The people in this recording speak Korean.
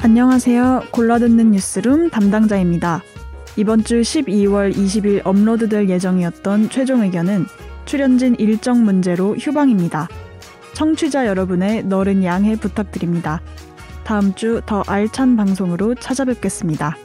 안녕하세요. 골라듣는 뉴스룸 담당자입니다. 이번 주 12월 20일 업로드될 예정이었던 최종 의견은 출연진 일정 문제로 휴방입니다. 청취자 여러분의 너른 양해 부탁드립니다. 다음 주 더 알찬 방송으로 찾아뵙겠습니다.